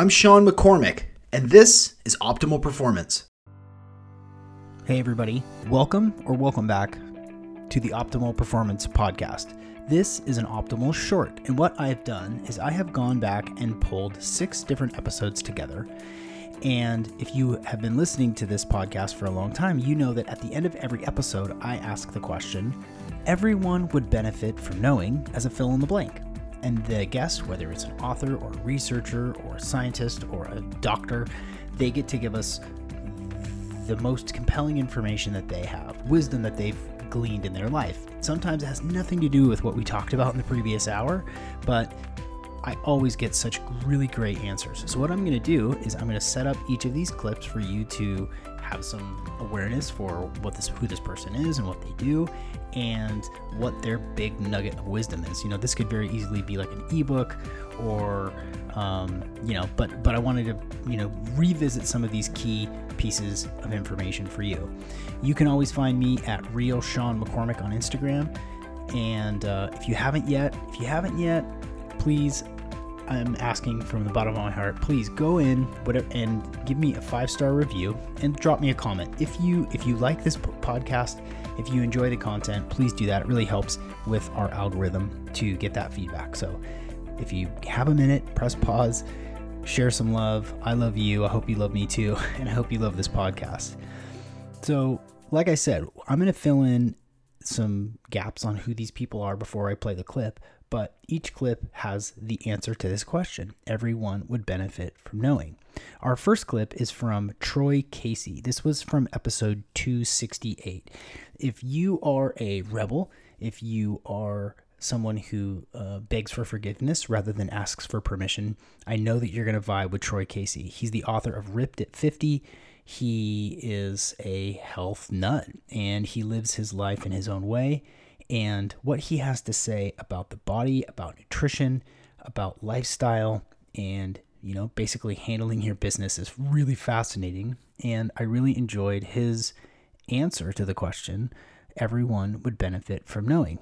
I'm Sean McCormick, and this is Optimal Performance. Hey, everybody. Welcome or welcome back to the Optimal Performance Podcast. This is an optimal short, and what I've done is I have gone back and pulled six different episodes together. And if you have been listening to this podcast for a long time, you know that at the end of every episode, I ask the question everyone would benefit from knowing as a fill in the blank. And the guest, whether it's an author or a researcher or a scientist or a doctor, they get to give us the most compelling information that they have, wisdom that they've gleaned in their life. Sometimes it has nothing to do with what we talked about in the previous hour, but I always get such really great answers. So, what I'm going to do is I'm going to set up each of these clips for you to have some awareness for what this who this person is and what they do and what their big nugget of wisdom is. You know, this could very easily be like an ebook or um, you know, but but I wanted to you know revisit some of these key pieces of information for you. You can always find me at real Sean McCormick on Instagram, and uh, if you haven't yet, if you haven't yet, please I'm asking from the bottom of my heart, please go in whatever and give me a five star review and drop me a comment. If you if you like this podcast, if you enjoy the content, please do that. It really helps with our algorithm to get that feedback. So if you have a minute, press pause, share some love. I love you. I hope you love me too, and I hope you love this podcast. So, like I said, I'm going to fill in some gaps on who these people are before I play the clip, but each clip has the answer to this question. Everyone would benefit from knowing. Our first clip is from Troy Casey. This was from episode 268. If you are a rebel, if you are someone who uh, begs for forgiveness rather than asks for permission, I know that you're going to vibe with Troy Casey. He's the author of Ripped at 50. He is a health nut and he lives his life in his own way and what he has to say about the body, about nutrition, about lifestyle, and you know, basically handling your business is really fascinating. And I really enjoyed his answer to the question everyone would benefit from knowing.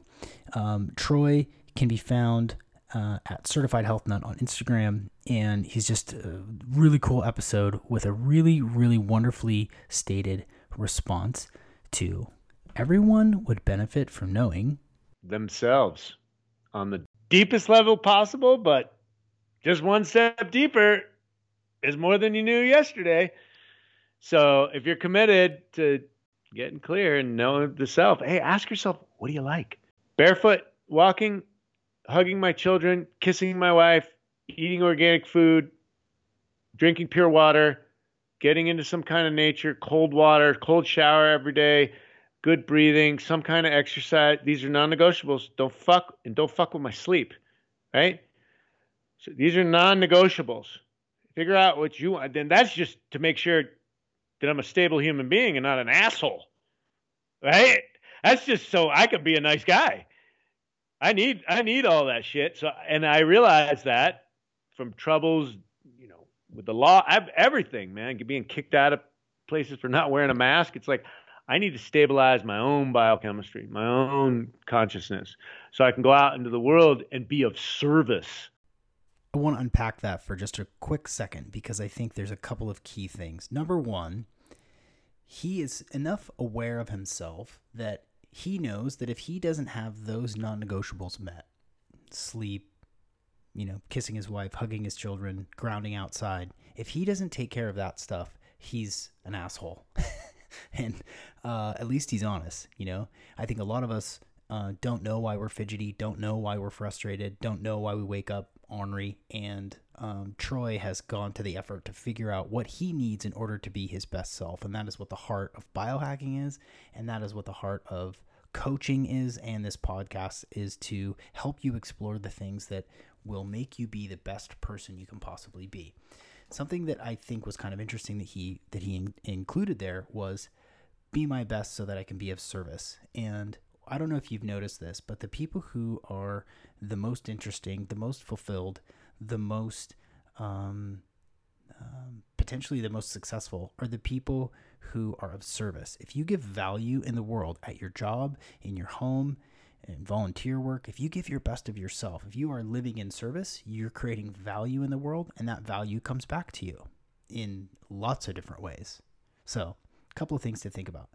Um, Troy can be found uh, at Certified Health Nut on Instagram, and he's just a really cool episode with a really, really wonderfully stated response to everyone would benefit from knowing themselves on the deepest level possible, but just one step deeper is more than you knew yesterday. So if you're committed to getting clear and knowing the self, hey, ask yourself, what do you like? Barefoot, walking, hugging my children, kissing my wife, eating organic food, drinking pure water, getting into some kind of nature, cold water, cold shower every day, good breathing, some kind of exercise. These are non-negotiables. Don't fuck and don't fuck with my sleep, right? So these are non-negotiables. Figure out what you want. Then that's just to make sure that I'm a stable human being and not an asshole, right? That's just so I can be a nice guy. I need I need all that shit. So and I realize that from troubles, you know, with the law, everything, man, being kicked out of places for not wearing a mask. It's like I need to stabilize my own biochemistry, my own consciousness, so I can go out into the world and be of service. I want to unpack that for just a quick second because I think there's a couple of key things. Number one, he is enough aware of himself that he knows that if he doesn't have those non negotiables met sleep, you know, kissing his wife, hugging his children, grounding outside if he doesn't take care of that stuff, he's an asshole. and uh, at least he's honest. You know, I think a lot of us uh, don't know why we're fidgety, don't know why we're frustrated, don't know why we wake up ornery. And um, Troy has gone to the effort to figure out what he needs in order to be his best self, and that is what the heart of biohacking is, and that is what the heart of coaching is and this podcast is to help you explore the things that will make you be the best person you can possibly be something that I think was kind of interesting that he that he in, included there was be my best so that I can be of service. And I don't know if you've noticed this, but the people who are the most interesting, the most fulfilled, the most um, um, potentially the most successful are the people who are of service. If you give value in the world at your job, in your home, and volunteer work, if you give your best of yourself, if you are living in service, you're creating value in the world, and that value comes back to you in lots of different ways. So, a couple of things to think about.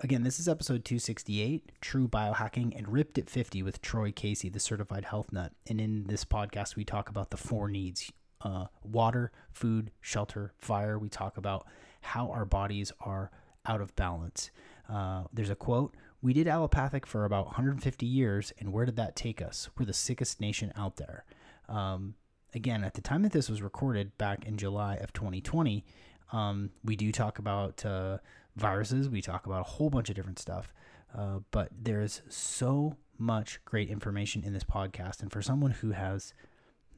Again, this is episode 268, True Biohacking and Ripped at 50 with Troy Casey, the certified health nut. And in this podcast, we talk about the four needs uh, water, food, shelter, fire. We talk about how our bodies are out of balance. Uh, there's a quote We did allopathic for about 150 years, and where did that take us? We're the sickest nation out there. Um, again, at the time that this was recorded back in July of 2020, um, we do talk about uh, viruses, we talk about a whole bunch of different stuff. Uh, but there's so much great information in this podcast. And for someone who has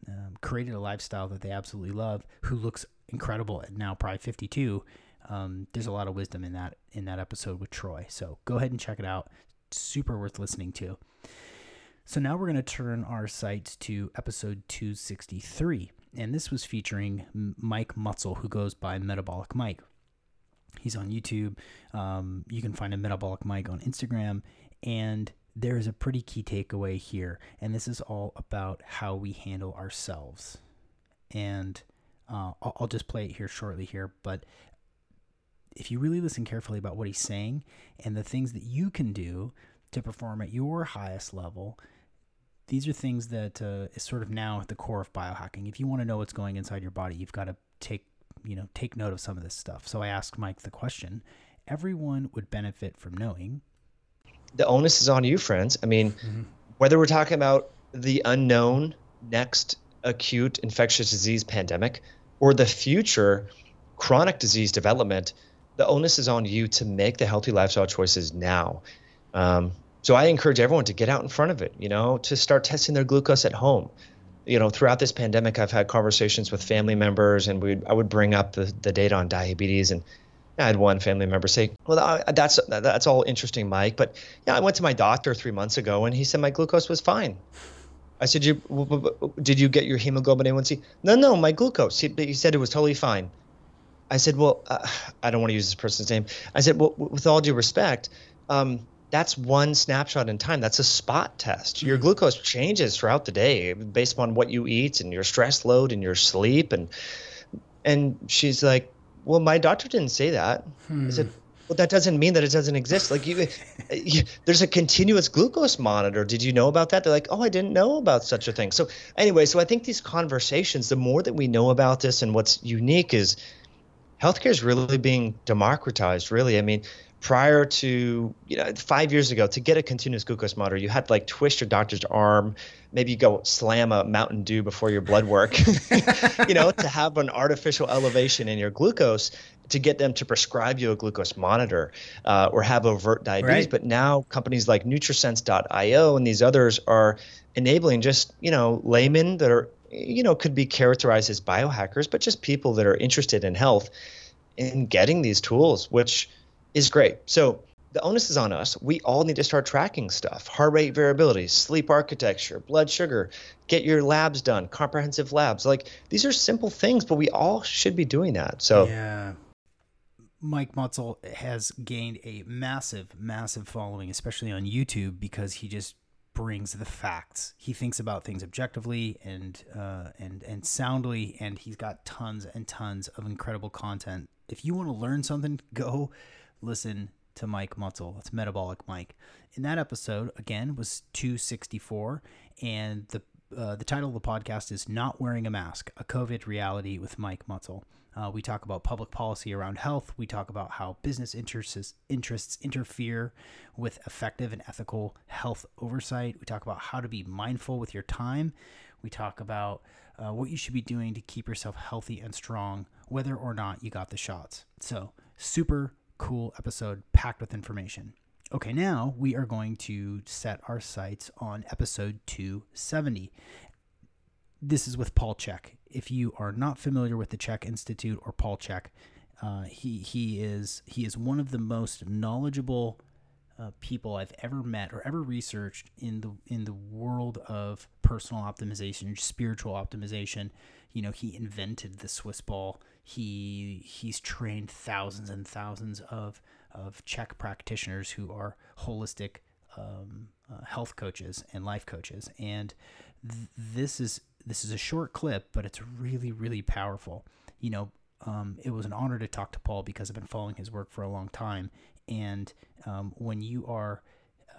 um, created a lifestyle that they absolutely love, who looks incredible at now probably 52, um, there's a lot of wisdom in that in that episode with Troy. So go ahead and check it out. Super worth listening to. So now we're going to turn our sights to episode 263, and this was featuring Mike Mutzel, who goes by Metabolic Mike. He's on YouTube. Um, you can find a Metabolic Mike on Instagram, and there is a pretty key takeaway here, and this is all about how we handle ourselves. And uh, I'll, I'll just play it here shortly here, but if you really listen carefully about what he's saying and the things that you can do to perform at your highest level, these are things that uh, is sort of now at the core of biohacking. If you want to know what's going inside your body, you've got to take you know take note of some of this stuff. So I asked Mike the question: Everyone would benefit from knowing. The onus is on you, friends. I mean, mm-hmm. whether we're talking about the unknown next acute infectious disease pandemic or the future chronic disease development, the onus is on you to make the healthy lifestyle choices now. Um, so I encourage everyone to get out in front of it, you know, to start testing their glucose at home. You know, throughout this pandemic, I've had conversations with family members, and we I would bring up the, the data on diabetes, and I had one family member say, "Well, that's that's all interesting, Mike, but yeah, I went to my doctor three months ago, and he said my glucose was fine." I said, "You did you get your hemoglobin A1C?" No, no, my glucose. He, he said it was totally fine. I said, well, uh, I don't want to use this person's name. I said, well, with all due respect, um, that's one snapshot in time. That's a spot test. Your mm-hmm. glucose changes throughout the day based upon what you eat and your stress load and your sleep. And and she's like, well, my doctor didn't say that. Hmm. I said, well, that doesn't mean that it doesn't exist. Like you, you, there's a continuous glucose monitor. Did you know about that? They're like, oh, I didn't know about such a thing. So anyway, so I think these conversations, the more that we know about this, and what's unique is healthcare is really being democratized. Really, I mean, prior to you know five years ago, to get a continuous glucose monitor, you had to like twist your doctor's arm, maybe you go slam a Mountain Dew before your blood work, you know, to have an artificial elevation in your glucose to get them to prescribe you a glucose monitor uh, or have overt diabetes. Right. But now companies like NutriSense.io and these others are enabling just you know laymen that are you know, could be characterized as biohackers, but just people that are interested in health in getting these tools, which is great. So the onus is on us. We all need to start tracking stuff heart rate variability, sleep architecture, blood sugar, get your labs done, comprehensive labs. Like these are simple things, but we all should be doing that. So, yeah. Mike Mutzel has gained a massive, massive following, especially on YouTube, because he just brings the facts. He thinks about things objectively and uh, and and soundly, and he's got tons and tons of incredible content. If you want to learn something, go listen to Mike Mutzel. That's Metabolic Mike. In that episode, again, was 264, and the uh, the title of the podcast is "Not Wearing a Mask: A COVID Reality" with Mike Mutzel. Uh, we talk about public policy around health. We talk about how business interests, interests interfere with effective and ethical health oversight. We talk about how to be mindful with your time. We talk about uh, what you should be doing to keep yourself healthy and strong, whether or not you got the shots. So, super cool episode packed with information. Okay, now we are going to set our sights on episode 270 this is with Paul Chek. If you are not familiar with the Chek Institute or Paul Chek, uh, he he is he is one of the most knowledgeable uh, people I've ever met or ever researched in the in the world of personal optimization, spiritual optimization. You know, he invented the Swiss ball. He he's trained thousands and thousands of of Chek practitioners who are holistic um, uh, health coaches and life coaches, and th- this is this is a short clip, but it's really really powerful. You know, um, it was an honor to talk to Paul because I've been following his work for a long time, and um, when you are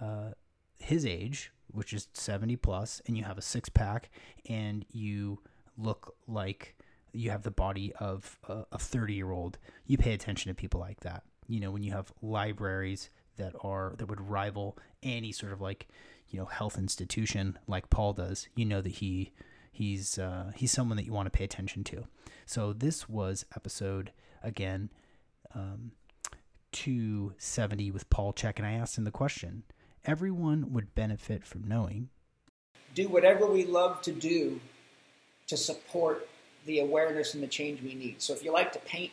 uh, his age, which is seventy plus, and you have a six pack, and you look like you have the body of a 30 year old you pay attention to people like that you know when you have libraries that are that would rival any sort of like you know health institution like paul does you know that he he's uh, he's someone that you want to pay attention to so this was episode again um, 270 with paul chek and i asked him the question everyone would benefit from knowing do whatever we love to do to support the awareness and the change we need. So if you like to paint,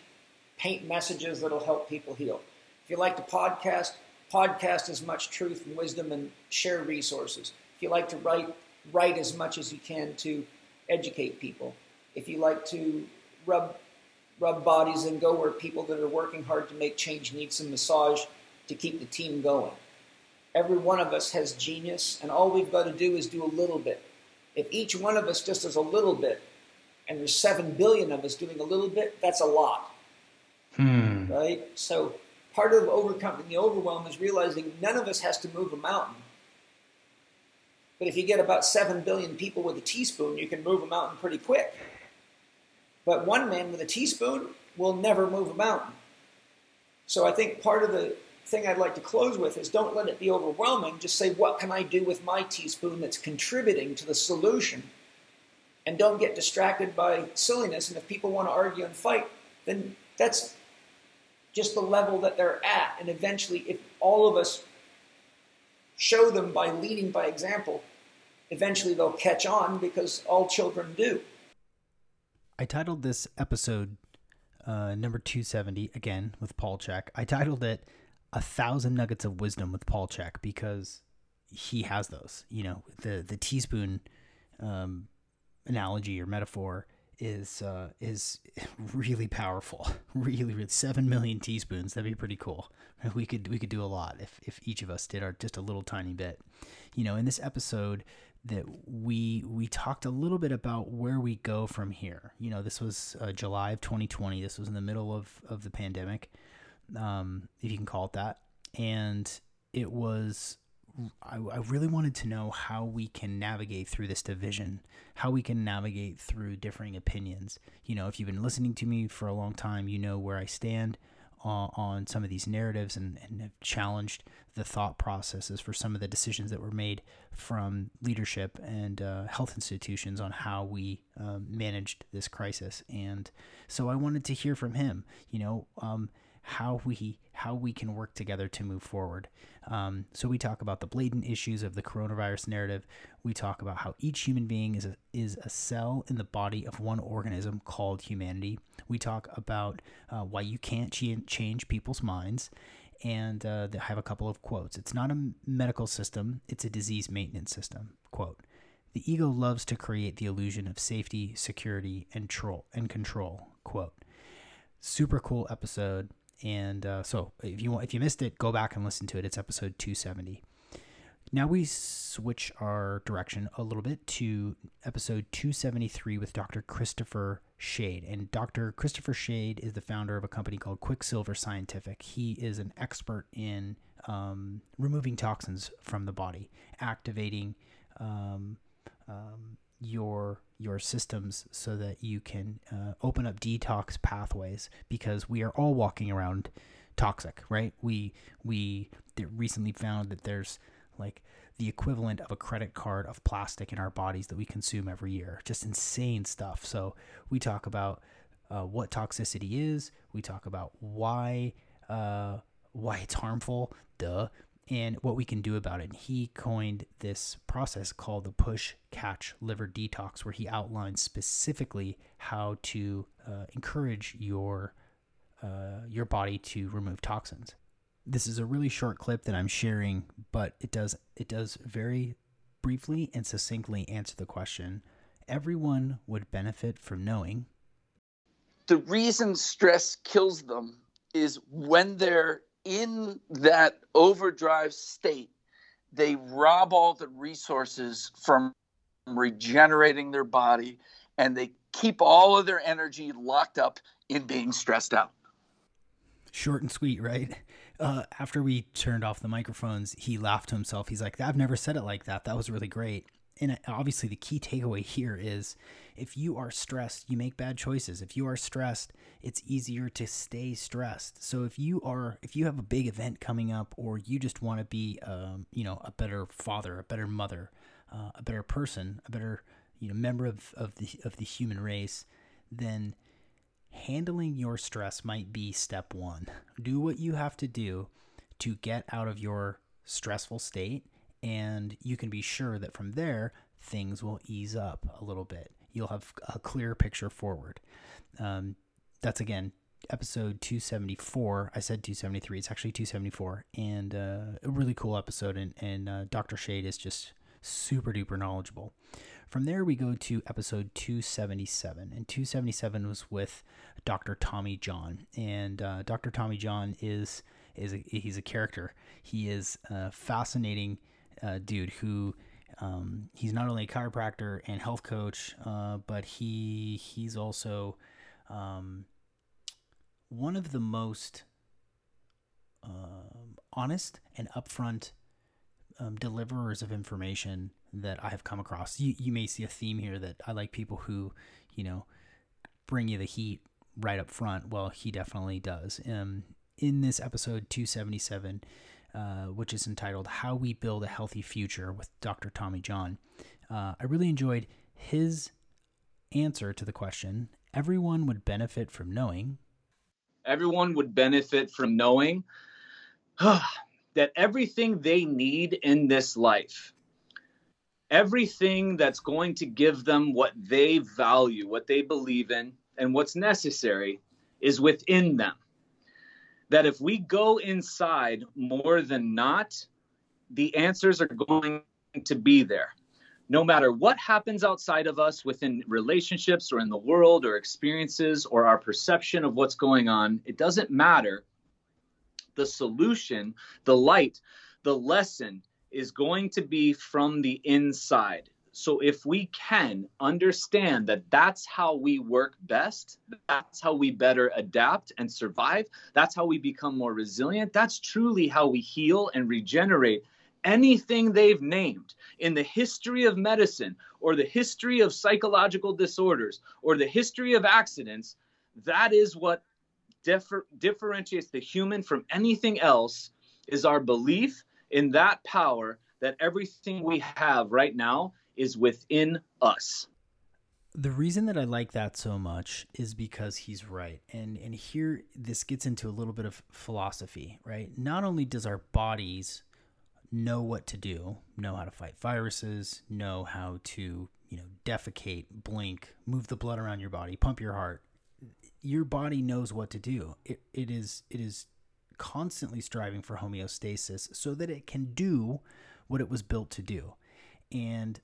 paint messages that'll help people heal. If you like to podcast, podcast as much truth and wisdom and share resources. If you like to write, write as much as you can to educate people. If you like to rub rub bodies and go where people that are working hard to make change need some massage to keep the team going. Every one of us has genius, and all we've got to do is do a little bit. If each one of us just does a little bit, and there's 7 billion of us doing a little bit, that's a lot. Hmm. Right? So part of overcoming the overwhelm is realizing none of us has to move a mountain. But if you get about 7 billion people with a teaspoon, you can move a mountain pretty quick. But one man with a teaspoon will never move a mountain. So I think part of the thing I'd like to close with is don't let it be overwhelming. Just say, what can I do with my teaspoon that's contributing to the solution? and don't get distracted by silliness. And if people want to argue and fight, then that's just the level that they're at. And eventually, if all of us show them by leading by example, eventually they'll catch on because all children do. I titled this episode uh, number 270 again with Paul Chek. I titled it A Thousand Nuggets of Wisdom with Paul Chek because he has those. You know, the, the teaspoon um, analogy or metaphor is uh, is really powerful. Really, really, seven million teaspoons. That'd be pretty cool. We could we could do a lot if if each of us did our just a little tiny bit. You know, in this episode that we we talked a little bit about where we go from here. You know, this was uh, July of 2020. This was in the middle of of the pandemic, um, if you can call it that, and it was I, I, really wanted to know how we can navigate through this division, how we can navigate through differing opinions. You know, if you've been listening to me for a long time, you know where I stand on, on some of these narratives and, and have challenged the thought processes for some of the decisions that were made from leadership and uh, health institutions on how we um, managed this crisis. And so I wanted to hear from him, you know, um, how we how we can work together to move forward. Um, so we talk about the blatant issues of the coronavirus narrative. We talk about how each human being is a, is a cell in the body of one organism called humanity. We talk about uh, why you can't ch- change people's minds. And uh, I have a couple of quotes. It's not a medical system, it's a disease maintenance system. Quote The ego loves to create the illusion of safety, security, and, tro- and control. Quote. Super cool episode and uh, so if you if you missed it, go back and listen to it. It's episode 270. Now we switch our direction a little bit to episode 273 with Dr. Christopher Shade. And Dr. Christopher Shade is the founder of a company called Quicksilver Scientific. He is an expert in um, removing toxins from the body, activating um, um, your your systems so that you can uh, open up detox pathways because we are all walking around toxic right? We we recently found that there's like the equivalent of a credit card of plastic in our bodies that we consume every year. Just insane stuff. So we talk about uh, what toxicity is. We talk about why uh, why it's harmful. Duh and what we can do about it. He coined this process called the push catch liver detox, where he outlines specifically how to uh, encourage your uh, your body to remove toxins. This is a really short clip that I'm sharing, but it does it does very briefly and succinctly answer the question. Everyone would benefit from knowing. The reason stress kills them is when they're in that overdrive state, they rob all the resources from regenerating their body and they keep all of their energy locked up in being stressed out. Short and sweet, right? Uh, after we turned off the microphones, he laughed to himself. He's like, I've never said it like that. That was really great. And uh, obviously, the key takeaway here is if you are stressed, you make bad choices. If you are stressed, it's easier to stay stressed. So if you are, if you have a big event coming up, or you just want to be, um, you know, a better father, a better mother, uh, a better person, a better, you know, member of, of the of the human race, then handling your stress might be step one. Do what you have to do to get out of your stressful state, and you can be sure that from there, things will ease up a little bit. You'll have a clearer picture forward. Um, that's again episode 274 i said 273 it's actually 274 and uh, a really cool episode and, and uh, dr shade is just super duper knowledgeable from there, we go to episode 277, and 277 was with Dr. Tommy John, and uh, Dr. Tommy John is is a, he's a character. He is a fascinating uh, dude who um, he's not only a chiropractor and health coach, uh, but he he's also um, one of the most um, honest and upfront um, deliverers of information that I have come across. You you may see a theme here that I like people who, you know, bring you the heat right up front. Well, he definitely does. Um, in this episode 277, uh, which is entitled "How We Build a Healthy Future" with Dr. Tommy John, uh, I really enjoyed his answer to the question. Everyone would benefit from knowing. Everyone would benefit from knowing that everything they need in this life everything that's going to give them what they value, what they believe in, and what's necessary is within them. That if we go inside more than not, the answers are going to be there. No matter what happens outside of us within relationships or in the world or experiences or our perception of what's going on, it doesn't matter. The solution, the light, the lesson, is going to be from the inside. So if we can understand that that's how we work best, that's how we better adapt and survive, that's how we become more resilient, that's truly how we heal and regenerate anything they've named in the history of medicine or the history of psychological disorders or the history of accidents, that is what differ- differentiates the human from anything else is our belief in that power that everything we have right now is within us. The reason that I like that so much is because he's right. And and here this gets into a little bit of philosophy, right? Not only does our bodies know what to do, know how to fight viruses, know how to, you know, defecate, blink, move the blood around your body, pump your heart. Your body knows what to do. It, it is it is constantly striving for homeostasis so that it can do what it was built to do. And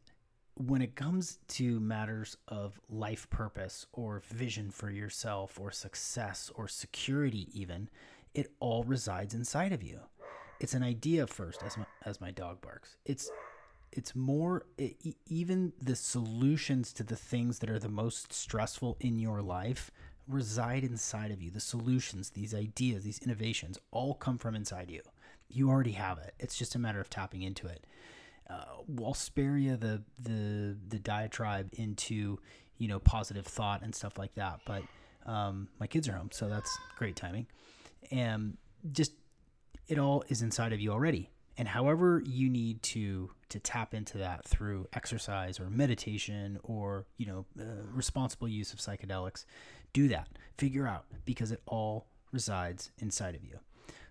when it comes to matters of life purpose or vision for yourself or success or security, even, it all resides inside of you. It's an idea first, as my, as my dog barks. It's it's more it, even the solutions to the things that are the most stressful in your life reside inside of you. The solutions, these ideas, these innovations all come from inside you. You already have it. It's just a matter of tapping into it. Uh, I'll spare you the the the diatribe into you know positive thought and stuff like that. But um, my kids are home, so that's great timing. And just it all is inside of you already. And however you need to to tap into that through exercise or meditation or you know uh, responsible use of psychedelics, do that. Figure out because it all resides inside of you.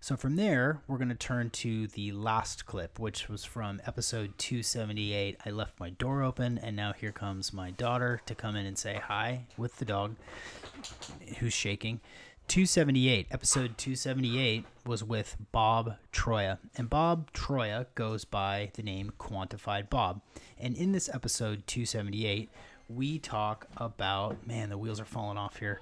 So from there, we're going to turn to the last clip, which was from episode 278. I left my door open, and now here comes my daughter to come in and say hi with the dog who's shaking. 278, episode 278 was with Bob Troia. And Bob Troia goes by the name Quantified Bob. And in this episode 278, we talk about man, the wheels are falling off here.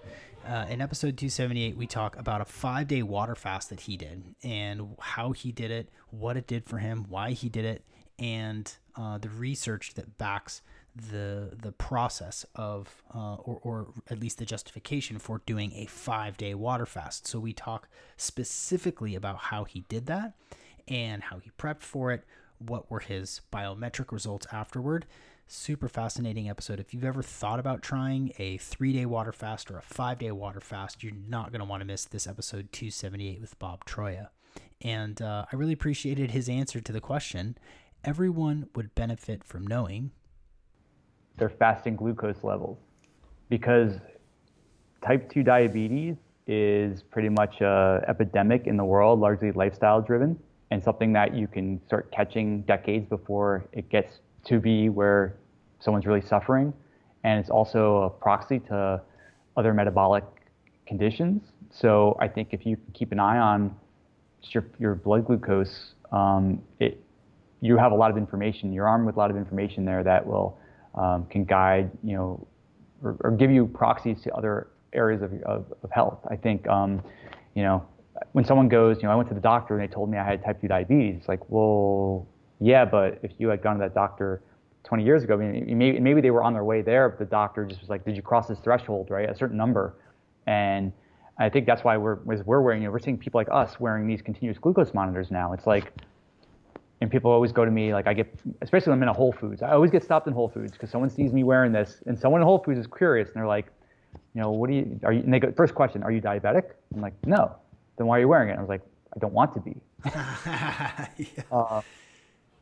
Uh, in episode 278, we talk about a five day water fast that he did and how he did it, what it did for him, why he did it, and uh, the research that backs the the process of uh, or, or at least the justification for doing a five day water fast. So we talk specifically about how he did that and how he prepped for it. What were his biometric results afterward? Super fascinating episode. If you've ever thought about trying a three day water fast or a five day water fast, you're not going to want to miss this episode 278 with Bob Troia. And uh, I really appreciated his answer to the question. Everyone would benefit from knowing their fasting glucose levels because type 2 diabetes is pretty much a epidemic in the world, largely lifestyle driven, and something that you can start catching decades before it gets to be where someone's really suffering. And it's also a proxy to other metabolic conditions. So I think if you keep an eye on your, your blood glucose, um, it, you have a lot of information. You're armed with a lot of information there that will um, can guide, you know, or, or, give you proxies to other areas of, of, of health. I think, um, you know, when someone goes, you know, I went to the doctor and they told me I had type 2 diabetes, it's like, well, yeah, but if you had gone to that doctor 20 years ago, I mean, maybe, maybe they were on their way there, but the doctor just was like, did you cross this threshold, right? A certain number. And I think that's why we're, we're wearing, you know, we're seeing people like us wearing these continuous glucose monitors now. It's like, and people always go to me like I get, especially when I'm in a Whole Foods. I always get stopped in Whole Foods because someone sees me wearing this, and someone in Whole Foods is curious, and they're like, you know, what do you? Are you? And they go, first question, are you diabetic? I'm like, no. Then why are you wearing it? I was like, I don't want to be. yeah. uh,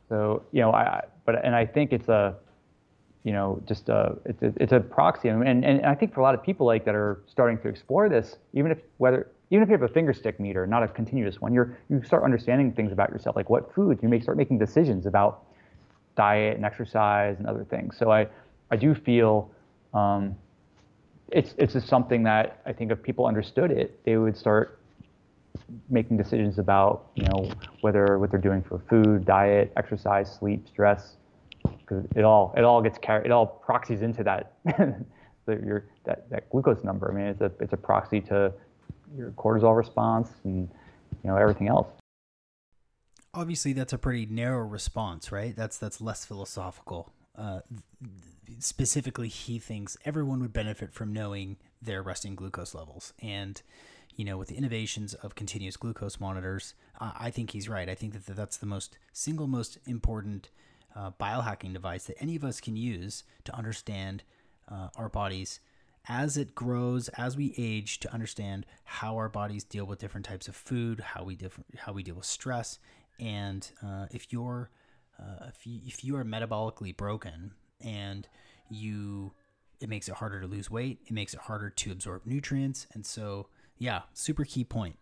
so you know, I but and I think it's a, you know, just a it's a, it's a proxy, and, and I think for a lot of people like that are starting to explore this, even if whether even if you have a finger stick meter, not a continuous one, you're you start understanding things about yourself, like what foods you may start making decisions about diet and exercise and other things. So I I do feel um, it's it's just something that I think if people understood it, they would start making decisions about you know whether what they're doing for food, diet, exercise, sleep, stress, because it all it all gets carried it all proxies into that your that, that glucose number. I mean, it's a it's a proxy to your cortisol response and you know everything else. Obviously that's a pretty narrow response right? That's that's less philosophical. Uh, specifically he thinks everyone would benefit from knowing their resting glucose levels. And you know with the innovations of continuous glucose monitors uh, i think he's right. I think that that's the most single most important uh, biohacking device that any of us can use to understand uh, our bodies. As it grows, as we age, to understand how our bodies deal with different types of food, how we different, how we deal with stress, and uh, if you're uh, if you if you are metabolically broken and you it makes it harder to lose weight, it makes it harder to absorb nutrients, and so yeah, super key point.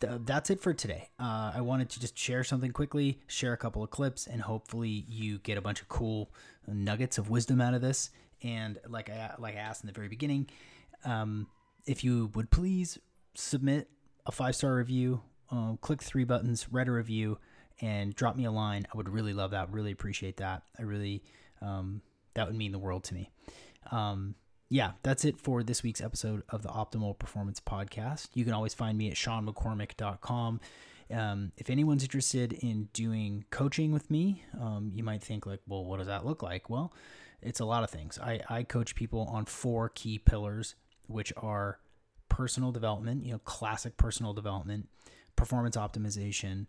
that's it for today. Uh, I wanted to just share something quickly, share a couple of clips, and hopefully you get a bunch of cool nuggets of wisdom out of this. And like I like I asked in the very beginning, um, if you would please submit a five star review, uh, click three buttons, write a review, and drop me a line. I would really love that. Really appreciate that. I really um, that would mean the world to me. Um, yeah, that's it for this week's episode of the Optimal Performance Podcast. You can always find me at seanmccormick.com. Um, if anyone's interested in doing coaching with me, um, you might think like, well, what does that look like? Well, it's a lot of things. I, I coach people on four key pillars, which are personal development, you know, classic personal development, performance optimization,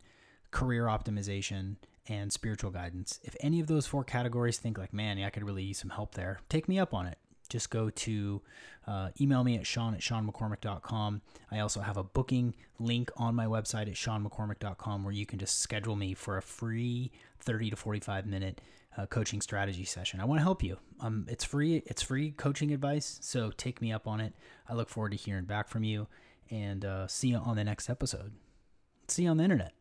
career optimization, and spiritual guidance. If any of those four categories think like, man, yeah, I could really use some help there, take me up on it. Just go to uh, email me at sean at seanmccormick.com. I also have a booking link on my website at seanmccormick.com where you can just schedule me for a free 30 to 45 minute uh, coaching strategy session. I want to help you. Um, it's free. It's free coaching advice. So take me up on it. I look forward to hearing back from you, and uh, see you on the next episode. See you on the internet.